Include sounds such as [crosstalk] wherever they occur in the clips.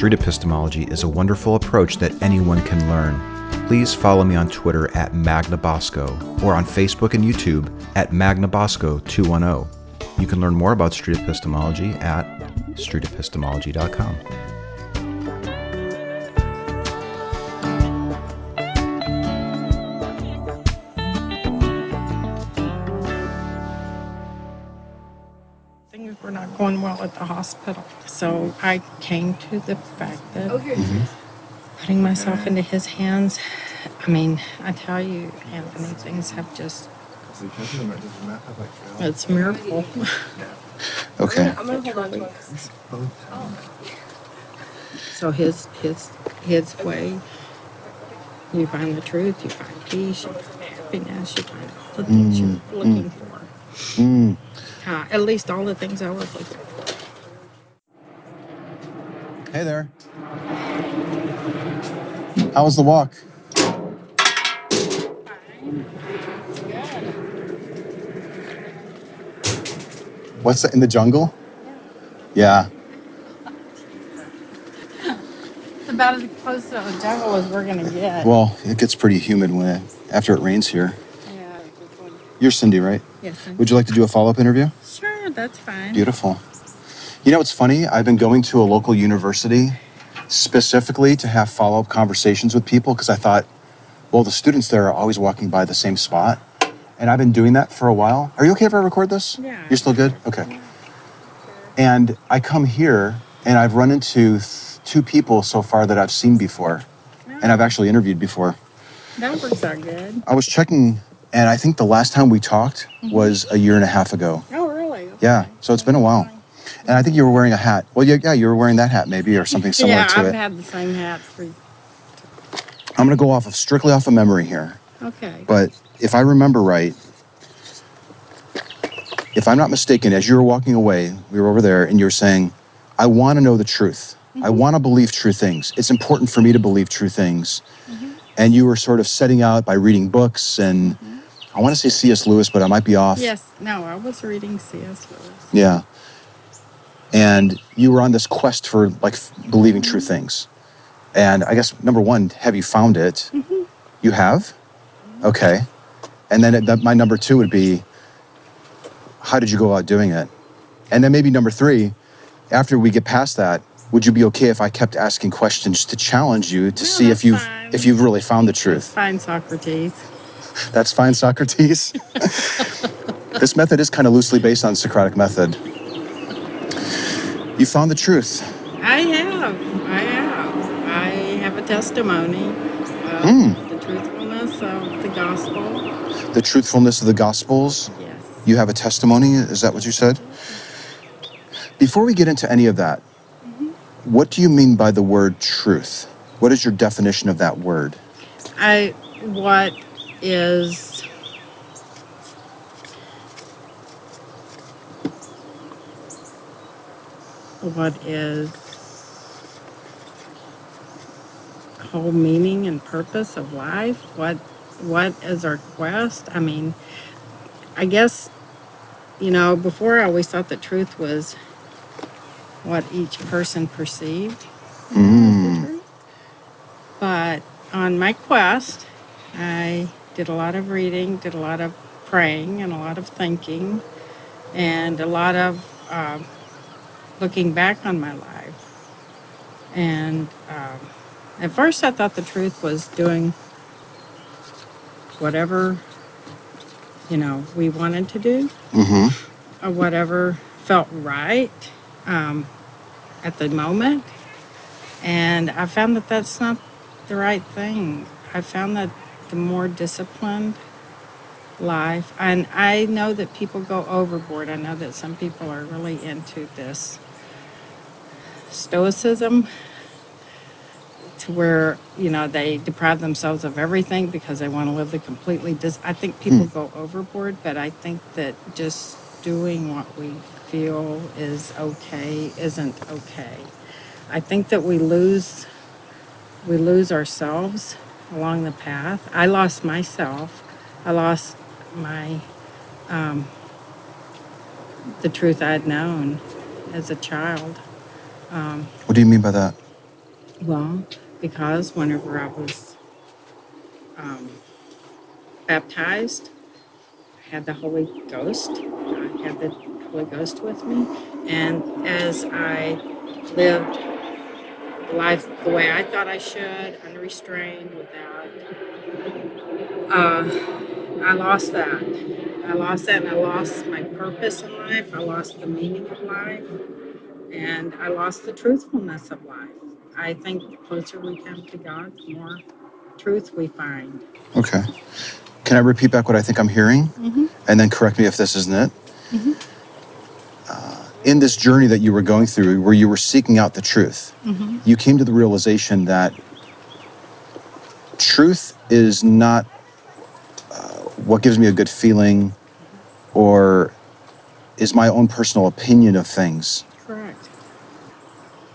street epistemology is a wonderful approach that anyone can learn. Please follow me on Twitter at Magnabosco or on Facebook and YouTube at Magnabosco210. You can learn more about street epistemology at streetepistemology.com. things were not going well at the hospital. So I came to the fact that putting myself into his hands, I mean, I tell you, Anthony, things have just, it's a miracle. [laughs] Okay. i'm going to hold on So his, his, his way, you find the truth, you find peace, you find happiness, you find all the things you're looking for. Mm. Uh, at least all the things I was looking for. Hey there. How was the walk? What's that in the jungle? Yeah. It's [laughs] about as close to a jungle as we're gonna get. Well, it gets pretty humid when it, after it rains here. Yeah. You're Cindy, right? Yes. Would you like to do a follow-up interview? Sure, that's fine. Beautiful. You know what's funny? I've been going to a local university specifically to have follow up conversations with people because I thought, well, the students there are always walking by the same spot. And I've been doing that for a while. Are you okay if I record this? Yeah. You're still good? Okay. And I come here and I've run into th- two people so far that I've seen before and I've actually interviewed before. That works out good. I was checking and I think the last time we talked mm-hmm. was a year and a half ago. Oh, really? Yeah, so it's been a while. And I think you were wearing a hat. Well, yeah, yeah, you were wearing that hat maybe or something [laughs] similar yeah, to I've it. had the same hat for. I'm going to go off of strictly off of memory here. Okay. But if I remember right, if I'm not mistaken, as you were walking away, we were over there and you were saying, I want to know the truth. I mm-hmm. want to believe true things. It's important for me to believe true things. Mm-hmm. And you were sort of setting out by reading books and mm-hmm. I want to say C.S. Lewis, but I might be off. yes. No, I was reading C.S. Lewis. Yeah. And you were on this quest for like f- believing true things. And I guess number one, have you found it? Mm-hmm. You have? Okay. And then that, my number two would be, how did you go about doing it? And then maybe number three, after we get past that, would you be okay if I kept asking questions to challenge you to No, see if you've fine. if you've really found the truth? Fine, Socrates. That's fine, Socrates. [laughs] [laughs] this method is kind of loosely based on Socratic method. You found the truth. I have. I have. I have a testimony of Hmm. the truthfulness of the gospel. The truthfulness of the Gospels. Yes. You have a testimony. Is that what you said? Before we get into any of that, what do you mean by the word truth? What is your definition of that word? I. What is. What is whole meaning and purpose of life? What what is our quest? I mean, I guess you know, before I always thought that truth was what each person perceived the truth. But on my quest, I did a lot of reading, did a lot of praying, and a lot of thinking, and a lot of um, looking back on my life. And um, at first, I thought the truth was doing whatever, you know, we wanted to do, Mm-hmm. or whatever felt right um, at the moment. And I found that that's not the right thing. I found that the more disciplined life, and I know that people go overboard. I know that some people are really into this stoicism to where, you know, they deprive themselves of everything because they want to live the completely dis. I think people go overboard, but I think that just doing what we feel is okay isn't okay. I think that we lose we lose ourselves along the path. I lost myself. I lost my um, the truth I'd known as a child. What do you mean by that? Well, because whenever I was um, baptized, I had the Holy Ghost. I had the Holy Ghost with me. And as I lived life the way I thought I should, unrestrained, without, uh, I lost that. I lost that and I lost my purpose in life. I lost the meaning of life. And I lost the truthfulness of life. I think the closer we come to God, the more truth we find. Okay. Can I repeat back what I think I'm hearing? Mm-hmm. And then correct me if this isn't it. Mm-hmm. In this journey that you were going through, where you were seeking out the truth, Mm-hmm. you came to the realization that truth is not what gives me a good feeling or is my own personal opinion of things.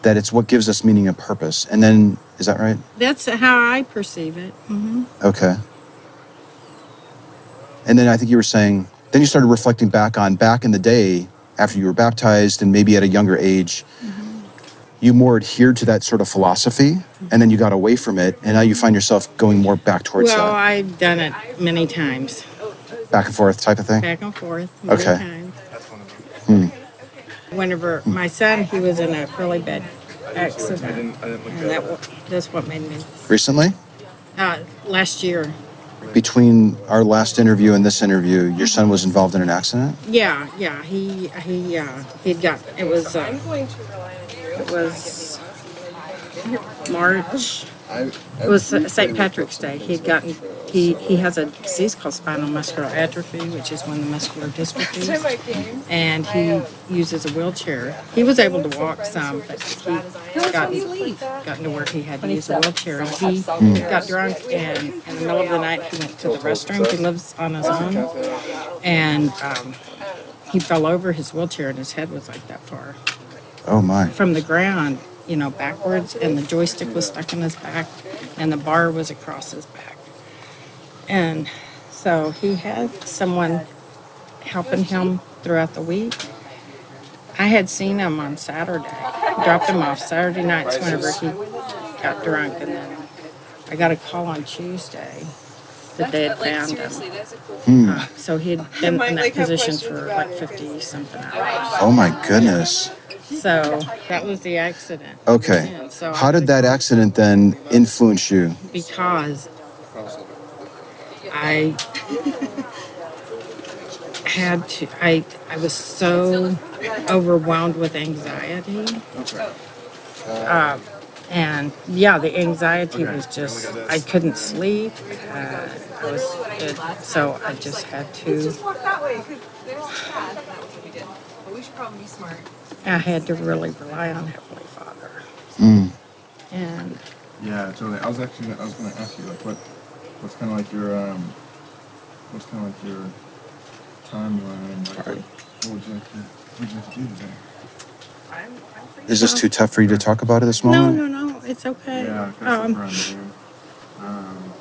That it's what gives us meaning and purpose. And then, is that right? That's how I perceive it. Mm-hmm. Okay. And then I think you were saying, then you started reflecting back on back in the day after you were baptized and maybe at a younger age, Mm-hmm. you more adhered to that sort of philosophy and then you got away from it and now you find yourself going more back towards Well, that I've done it many times, back and forth type of thing. back and forth, many Okay. times. Hmm. Whenever my son, he was in a really bad accident, and that wa- that's what made me. Recently, Uh, last year, between our last interview and this interview, your son was involved in an accident. yeah, yeah, he he uh, he'd got it was uh, I'm going to rely on you it was March. It was St. Patrick's Day. He'd gotten he he has a disease called spinal muscular atrophy, which is one of the muscular dystrophies, [laughs] and he uses a wheelchair. He was able to walk some, but he gotten gotten to where he had to use a wheelchair. And he got drunk, and in the middle of the night, he went to the restroom. He lives on his own, and um, he fell over his wheelchair, and his head was like that far Oh my. from the ground, you know, backwards, and the joystick was stuck in his back, and the bar was across his back. And so he had someone helping him throughout the week. I had seen him on Saturday, dropped him off Saturday nights whenever he got drunk, and then I got a call on Tuesday that they had found him. Hmm. Uh, so he had been in that position for like 50 something hours. Oh my goodness. So that was the accident. Okay. And so How did that accident then influence you? because I had to I I was so overwhelmed with anxiety. Uh, and yeah, the anxiety was just I couldn't sleep. Uh, I was it, so I just had to walk that way because there's a path. We did. But we should probably be smart. I had to really rely on Heavenly Father. Hmm. And Yeah, totally. I was actually I was gonna ask you like what what's kind of like your um what's kind of like your timeline like what, what would you like to what would you like to do today? Is this too tough for you to talk about at this no, moment? no, no, no, it's okay. Yeah, kind of Um, stuff around there. Um,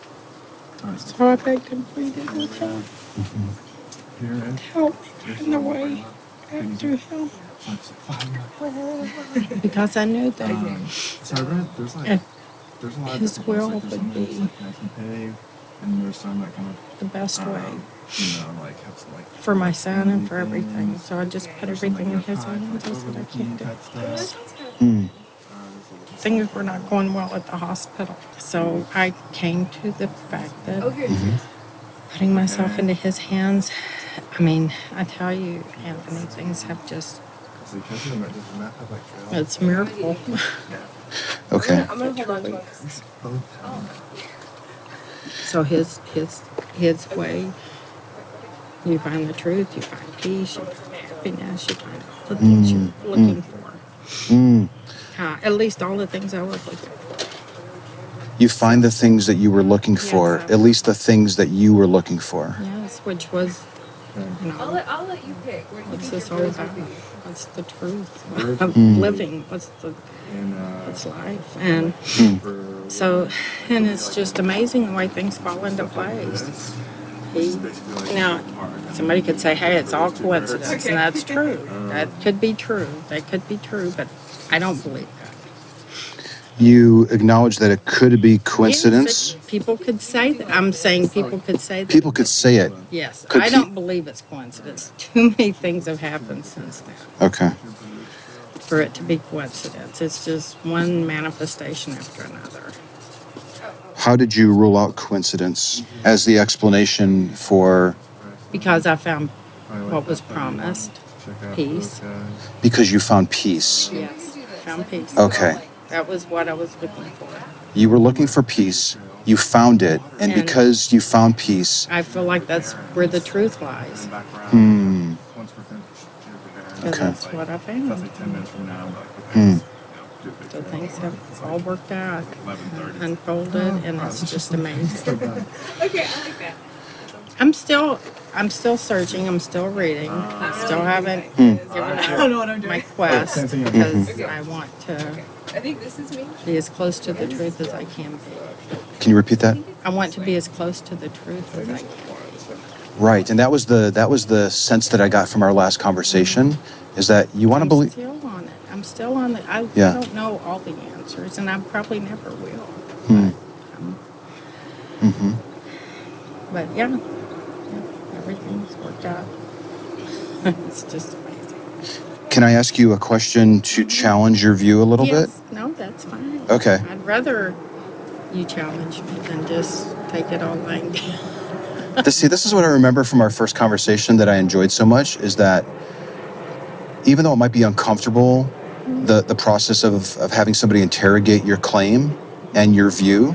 alright, so I begged him, please, okay, here Ed. help me find the way right back now. to him. It's like, Because I knew that um, so I read there's like And there's a lot of his different will Like would that just be like nice and paved, and there's some that kind of the best way um, you know like have some like for my son and for everything. things. So I just put There's some, everything in his hands. I like, said, I can't do type it. stuff. Hmm. There's a- Things were not going well at the hospital. So I came to the fact that putting myself into his hands, I mean, I tell you, Anthony, things have just, So you can see them, right? Does the map have like trails? it's a miracle. [laughs] Okay. I'm gonna hold on to it. These both have So his, his, his way, you find the truth, you find peace, you find happiness, you find all the things you're looking for. Hmm. Uh, at least all the things I was looking for. You find the things that you were looking for, Yes. at least the things that you were looking for. Yes, which was, you I'll let, I'll let you pick. Where do you what's think this your all birds would about? be? What's the truth Birds of would living? What's the, And uh, what's life? And for so, and it's just amazing the way things fall into place. this, He, is basically like now, park. Somebody could say, hey, it's all those two birds, coincidence, Okay. and that's true. That could be true. That could be true, but I don't believe that. You acknowledge that it could be Yes, coincidence. it- people could say that. I'm saying people could say that. People could say it. Yes, Could I pe- don't believe it's coincidence. [laughs] Too many things have happened since then Okay. for it to be coincidence. It's just one manifestation after another. How did you rule out coincidence as the explanation for Because I found what was promised. Peace. because you found peace? Yes, found peace. Okay. That was what I was looking for. You were looking for peace, you found it, and And- because you found peace, I feel like that's where the truth lies. hmm, Once we're finished, Because Okay. that's what I found. that's like ten minutes from now. hmm, So things have all worked out, unfolded, and it's just amazing. [laughs] Okay, I like that. I'm still, I'm still searching. I'm still reading. I still haven't Hmm. given don't know what I'm up my doing. quest Same thing. because I want to I think this is me. be as close to the truth as I can be. can you repeat that? I want to be as close to the truth as I can be. Right, and that was the that was the sense that I got from our last conversation, is that you want to I'm believe. still on it. I'm still on the. I, Yeah. Don't know all the answers, and I probably never will. Hmm. Um, hmm But yeah, yeah everything's worked out. [laughs] it's just amazing. Can I ask you a question to challenge your view a little yes, no, that's fine. Okay. I'd rather you challenge me than just take it all lying down. This, see, this is what I remember from our first conversation that I enjoyed so much is that even though it might be uncomfortable, mm-hmm. the the process of of having somebody interrogate your claim and your view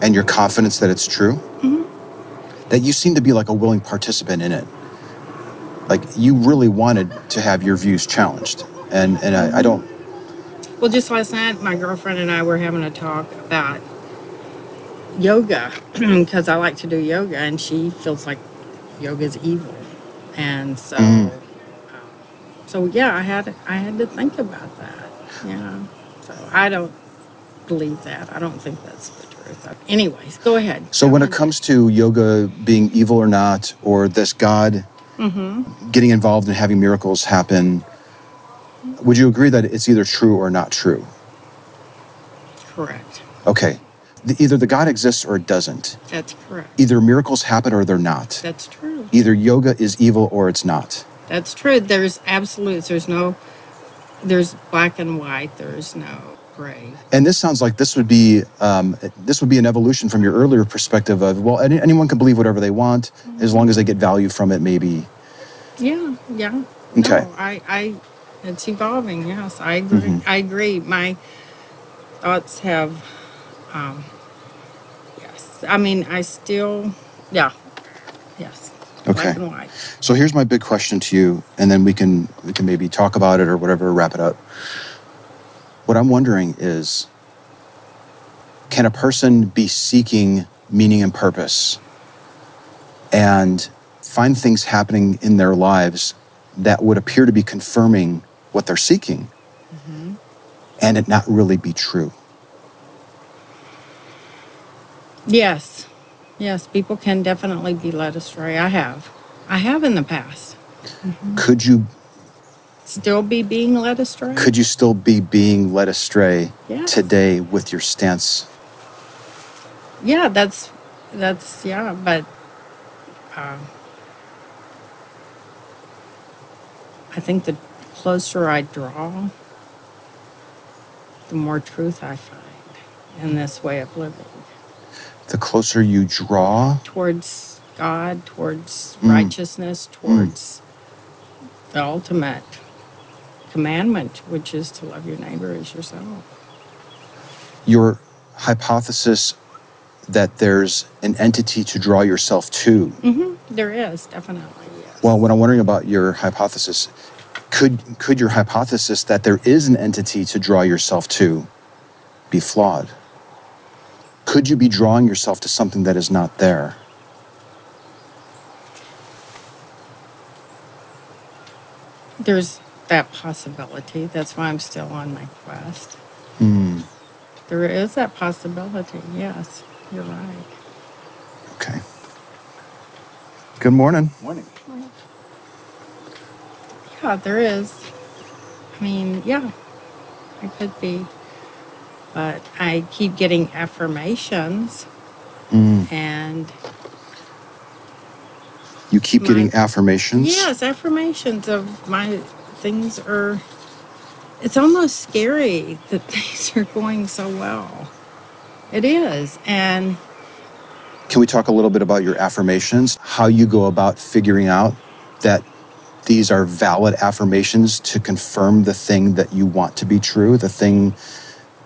and your confidence that it's true, mm-hmm. that you seem to be like a willing participant in it. Like you really wanted to have your views challenged, and and I, I don't. Well, just last night, my girlfriend and I were having a talk about yoga [clears throat] because I like to do yoga, and she feels like yoga's evil, and so, Mm. um, so yeah, I had I had to think about that. Yeah, so I don't believe that. I don't think that's the truth. Anyways, go ahead. So when it comes to yoga being evil or not, or this God Mm-hmm. getting involved in having miracles happen, would you agree that it's either true or not true? correct. Okay. The, either the God exists or it doesn't. That's correct. Either miracles happen or they're not. That's true. Either yoga is evil or it's not. That's true. There's absolutes. There's no. There's black and white. There's no. And this sounds like this would be um, this would be an evolution from your earlier perspective of well, any, anyone can believe whatever they want as long as they get value from it. Maybe. Yeah, yeah. Okay. No, I, I, it's evolving. Yes, I agree. Mhm. I agree. My thoughts have, um, yes. I mean, I still, yeah, yes. Okay. Black and white. So here's my big question to you, and then we can we can maybe talk about it or whatever, wrap it up. What I'm wondering is, can a person be seeking meaning and purpose, and find things happening in their lives that would appear to be confirming what they're seeking, mm-hmm. and it not really be true? Yes, yes. People can definitely be led astray. I have, I have in the past. Could you Still be being led astray. could you still be being led astray Yes. today with your stance? Yeah, that's that's yeah, but uh, I think the closer I draw, the more truth I find in this way of living The closer you draw, towards God, towards Mm. righteousness, towards the ultimate commandment, which is to love your neighbor as yourself. your hypothesis that there's an entity to draw yourself to. Mm-hmm. There is definitely yes. Well, what I'm wondering about your hypothesis, could could your hypothesis that there is an entity to draw yourself to be flawed? Could you be drawing yourself to something that is not there? there's that possibility. That's why I'm still on my quest. Hmm. There is that possibility. Yes, you're right. Okay. Good morning. Morning. Yeah, there is. I mean, yeah, I could be but I keep getting affirmations Mm. and You keep My- getting affirmations. yes, affirmations of my things are it's almost scary that [laughs] things are going so well. It is. And Can we talk a little bit about your affirmations? How you go about figuring out that these are valid affirmations to confirm the thing that you want to be true, the thing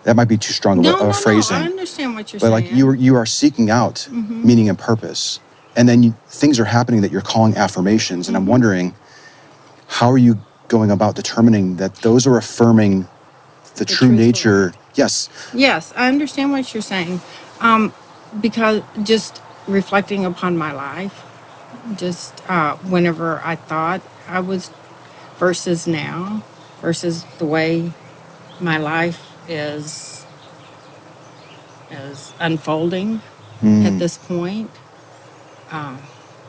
that might be too strong of no, a, no, a no, phrasing. I understand what you're but saying. like you are, you are seeking out Mhm. meaning and purpose and then you, things are happening that you're calling affirmations and i'm Mhm. wondering how are you going about determining that those are affirming the, The true nature. yes. Yes, I understand what you're saying. Um, because just reflecting upon my life, just uh, whenever I thought I was versus now, versus the way my life is is unfolding at Mm, this point, um,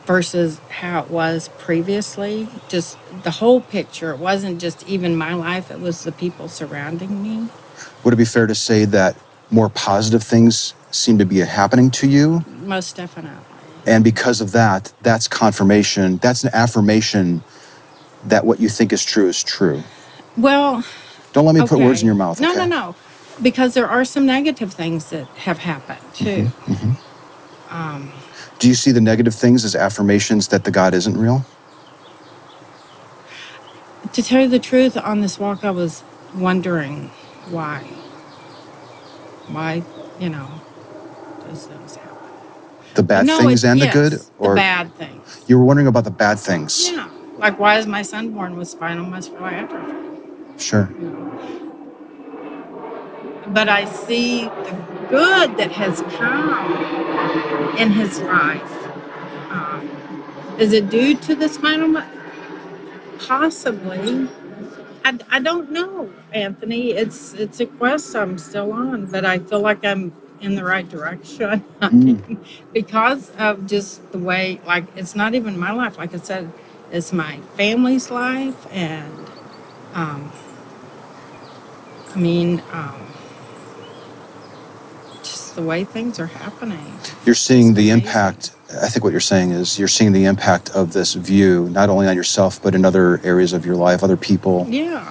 versus how it was previously. Just the whole picture. It wasn't just even my life; it was the people surrounding me. would it be fair to say that more positive things seem to be happening to you Most definitely. and because of that that's confirmation that's an affirmation that what you think is true is true Well, don't let me put words in your mouth No, okay no, no. Because there are some negative things that have happened too. Mhm. Um, do you see the negative things as affirmations that the god isn't real to tell you the truth, on this walk, I was wondering why. Why, you know, does those happen. the bad no, things and yes, the good or the bad things. you were wondering about the bad things Yeah. Like, why is my son born with spinal muscular atrophy? sure But I see the good that has come in his life. Um, is it due to the spinal? Possibly. I, I don't know, Anthony. It's it's a quest I'm still on, but I feel like I'm in the right direction [laughs] Mm. because of just the way. Like it's not even my life. Like I said, it's my family's life, and um, I mean, um, just the way things are happening. you're seeing the impact i think what you're saying is you're seeing the impact of this view not only on yourself but in other areas of your life other people. Yeah.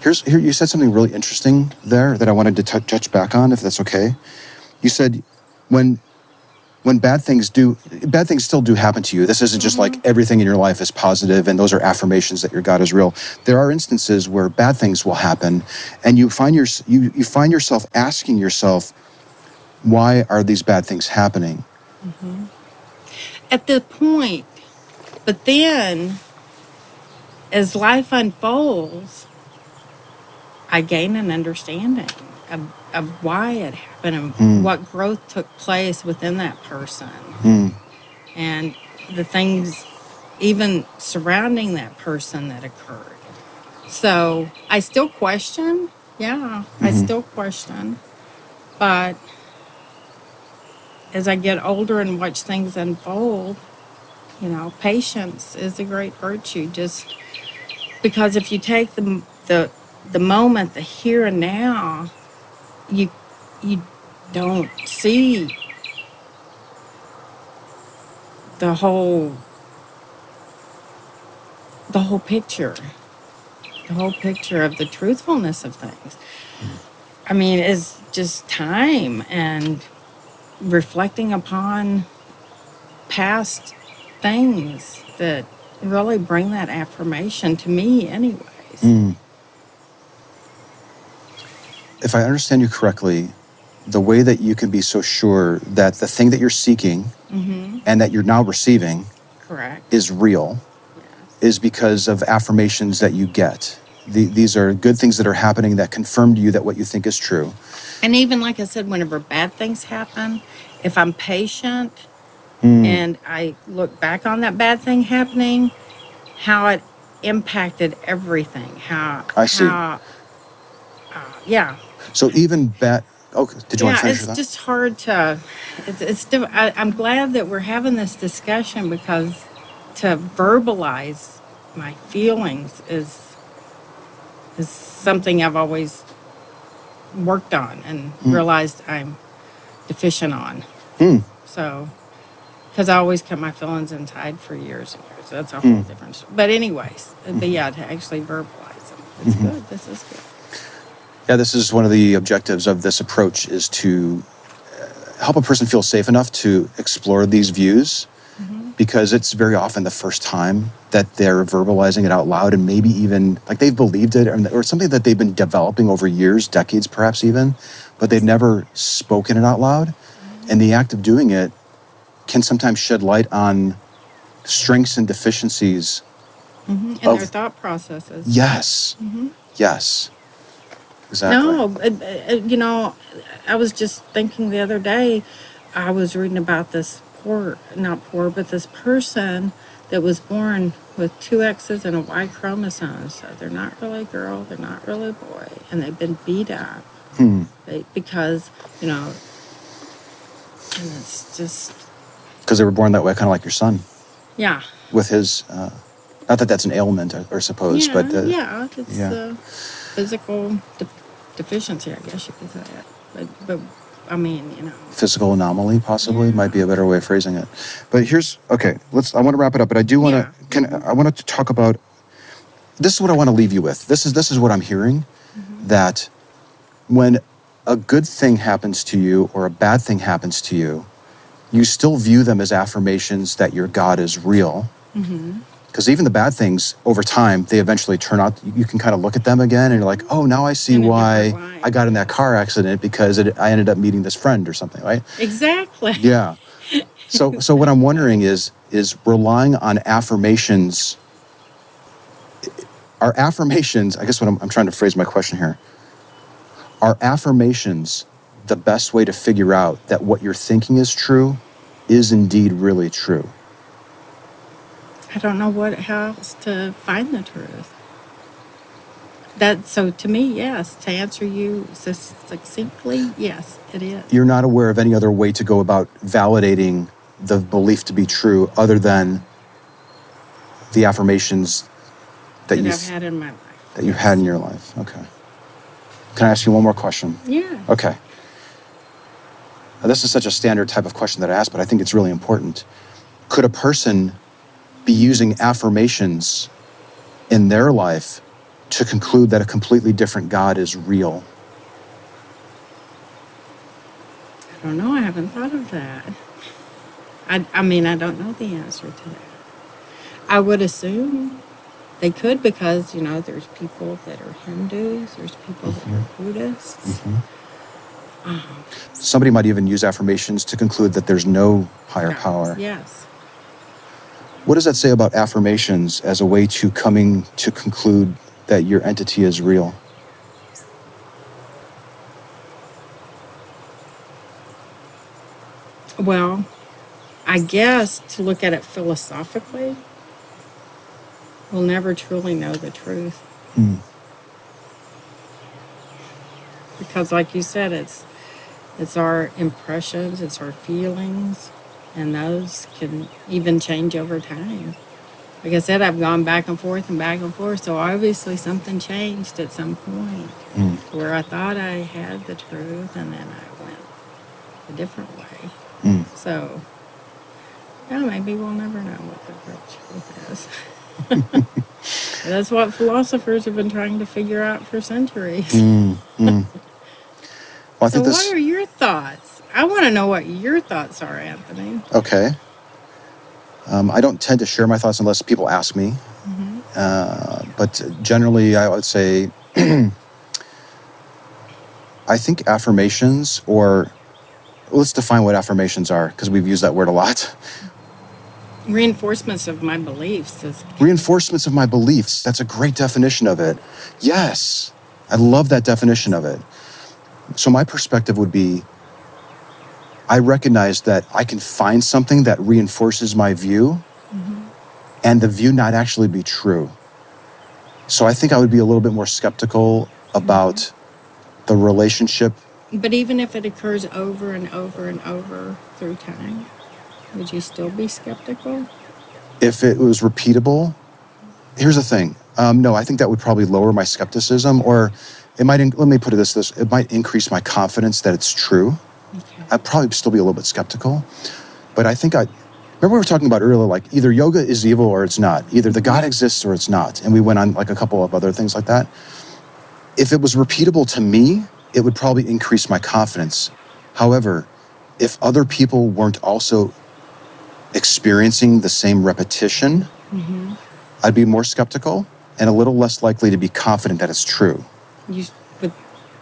here's here you said something really interesting there that i wanted to tou- touch back on if that's okay. You said when when bad things do bad things still do happen to you. This isn't just like mm-hmm. everything in your life is positive and those are affirmations that your god is real. There are instances where bad things will happen and you find your you, you find yourself asking yourself why are these bad things happening At the point, but then as life unfolds, I gain an understanding of, of why it happened and Mm. what growth took place within that person Mm, and the things even surrounding that person that occurred. So I still question. Yeah, I Mhm. still question. But as I get older and watch things unfold, you know, patience is a great virtue. Just because if you take the the the moment, the here and now, you you don't see the whole the whole picture the whole picture of the truthfulness of things i mean it's just time and reflecting upon past things that really bring that affirmation to me anyways mm. if i understand you correctly the way that you can be so sure that the thing that you're seeking mm-hmm and that you're now receiving correct is real yes is because of affirmations that you get. The, these are good things that are happening that confirm to you that what you think is true. and even like i said whenever bad things happen if i'm patient Mm, and I look back on that bad thing happening, how it impacted everything. How I see. How, uh, yeah, So even bad. Okay, did you want to finish It's that? just hard to. It's it's. I, I'm glad that we're having this discussion because to verbalize my feelings is is something I've always worked on and Hmm. realized I'm deficient on. Hmm. So, because I always kept my feelings inside for years and years. That's a Hmm. whole different. story. But anyways, but yeah, to actually verbalize them, it's Mm-hmm. good. This is good. Yeah, this is one of the objectives of this approach is to uh, help a person feel safe enough to explore these views because it's very often the first time that they're verbalizing it out loud and maybe even like they've believed it or, or something that they've been developing over years, decades perhaps even, but they've never spoken it out loud. And the act of doing it can sometimes shed light on strengths and deficiencies. And Of- their thought processes. Yes. Yes. Exactly. No, uh, uh, you know, I was just thinking the other day, I was reading about this poor, not poor, but this person that was born with two X's and a Y chromosome. So they're not really a girl, they're not really a boy, and they've been beat up Hmm. they, because, you know, and it's just, Because they were born that way, kind of like your son. yeah. with his uh, not that that's an ailment I, I suppose yeah, but uh, yeah, it's yeah. a physical de- deficiency, I guess you could say it. But, but, I mean, you know, physical anomaly possibly Yeah. might be a better way of phrasing it. But here's okay let's i want to wrap it up but i do want to Yeah. can i want to talk about this is what i want to leave you with. This is this is what i'm hearing mm-hmm. that when a good thing happens to you or a bad thing happens to you you still view them as affirmations that your god is real mm-hmm. Because even the bad things over time they eventually turn out you can kind of look at them again and you're like oh now i see a why i got in that car accident because it, i ended up meeting this friend or something right? Exactly. yeah. So [laughs] so what i'm wondering is is relying on affirmations are affirmations i guess what i'm, I'm trying to phrase my question here are affirmations the best way to figure out that what you're thinking is true is indeed really true I don't know what how else to find the truth. That so to me, yes. To answer you succinctly, yes, it is. you're not aware of any other way to go about validating the belief to be true other than the affirmations that, that you I've had in my life. that you've had in your life. Okay. Can I ask you one more question? Yeah. Okay. Now, this is such a standard type of question that I ask, but I think it's really important. Could a person be using affirmations in their life to conclude that a completely different God is real? I don't know. I haven't thought of that. I I mean, I don't know the answer to that. I would assume they could because you know there's people that are Hindus, there's people that are mm-hmm. Buddhists. Mm-hmm. Um, Somebody might even use affirmations to conclude that there's no higher power. Yes. What does that say about affirmations as a way to coming to conclude that your entity is real? Well, I guess to look at it philosophically, we'll never truly know the truth. Hmm. Because like you said, it's it's our impressions, it's our feelings, and those can even change over time. Like I said, I've gone back and forth and back and forth, so obviously something changed at some point Hmm. where I thought I had the truth and then I went a different way. Hmm. So, yeah, maybe we'll never know what the real truth is. [laughs] That's what philosophers have been trying to figure out for centuries. Hmm. Hmm. Well, I So, think what are your thoughts? I want to know what your thoughts are, Anthony. Okay. Um, I don't tend to share my thoughts unless people ask me. Mm-hmm. Uh, but generally, I would say [clears throat] I think affirmations, or let's define what affirmations are, because we've used that word a lot. Reinforcements of my beliefs is Reinforcements of my beliefs. That's a great definition of it. Yes. I love that definition of it. So, my perspective would be I recognize that I can find something that reinforces my view and the view not actually be true. So, I think I would be a little bit more skeptical about the relationship. But even if it occurs over and over and over through time, would you still be skeptical? If it was repeatable, here's the thing. Um, no, I think that would probably lower my skepticism, or it might, let me put it this, this, it might increase my confidence that it's true. I'd probably still be a little bit skeptical, but I think I, remember we were talking about earlier, like either yoga is evil or it's not. Either the God mm-hmm. exists or it's not. And we went on like a couple of other things like that. If it was repeatable to me, it would probably increase my confidence. However, if other people weren't also experiencing the same repetition, mm-hmm. I'd be more skeptical and a little less likely to be confident that it's true. You would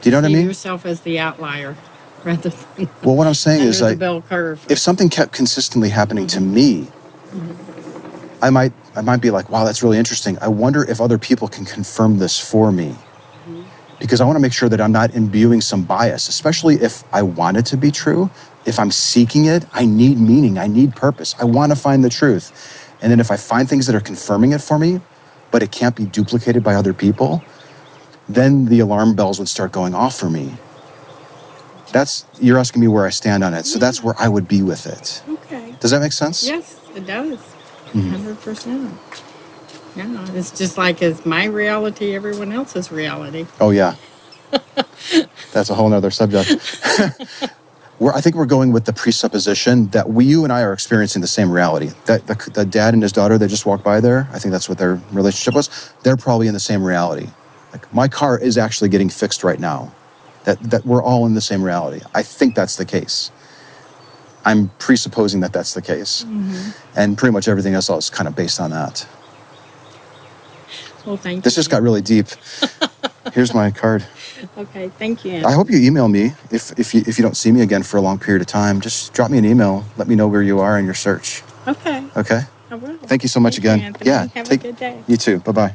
Do you know what I mean? yourself as the outlier rather than Well, what I'm saying under is the like bell curve. if something kept consistently happening to mm-hmm. me, mm-hmm. I might I might be like, wow, that's really interesting. I wonder if other people can confirm this for me. Mm-hmm. Because I want to make sure that I'm not imbuing some bias, especially if I want it to be true. If I'm seeking it, I need meaning, I need purpose. I want to find the truth. And then if I find things that are confirming it for me, but it can't be duplicated by other people, then the alarm bells would start going off for me. That's you're asking me where I stand on it. So that's where I would be with it. okay. Does that make sense? Yes, it does. Mm-hmm. 100%. Yeah, it's just like it's my reality, everyone else's reality. Oh yeah. [laughs] That's a whole nother subject. [laughs] we're, I think we're going with the presupposition that we, you and I are experiencing the same reality. That the, the dad and his daughter that just walked by there, I think that's what their relationship was. They're probably in the same reality. Like my car is actually getting fixed right now. That that we're all in the same reality. I think that's the case. I'm presupposing that that's the case, mm-hmm. and pretty much everything else is kind of based on that. Well, thank you. This you. just got really deep. [laughs] Here's my card. Okay, thank you. I hope you email me if, if, you, if you don't see me again for a long period of time. Just drop me an email. Let me know where you are in your search. Okay, Okay? I will. Thank you so much Thank again. Anthony. Yeah. Have take, a good day. You too. Bye bye.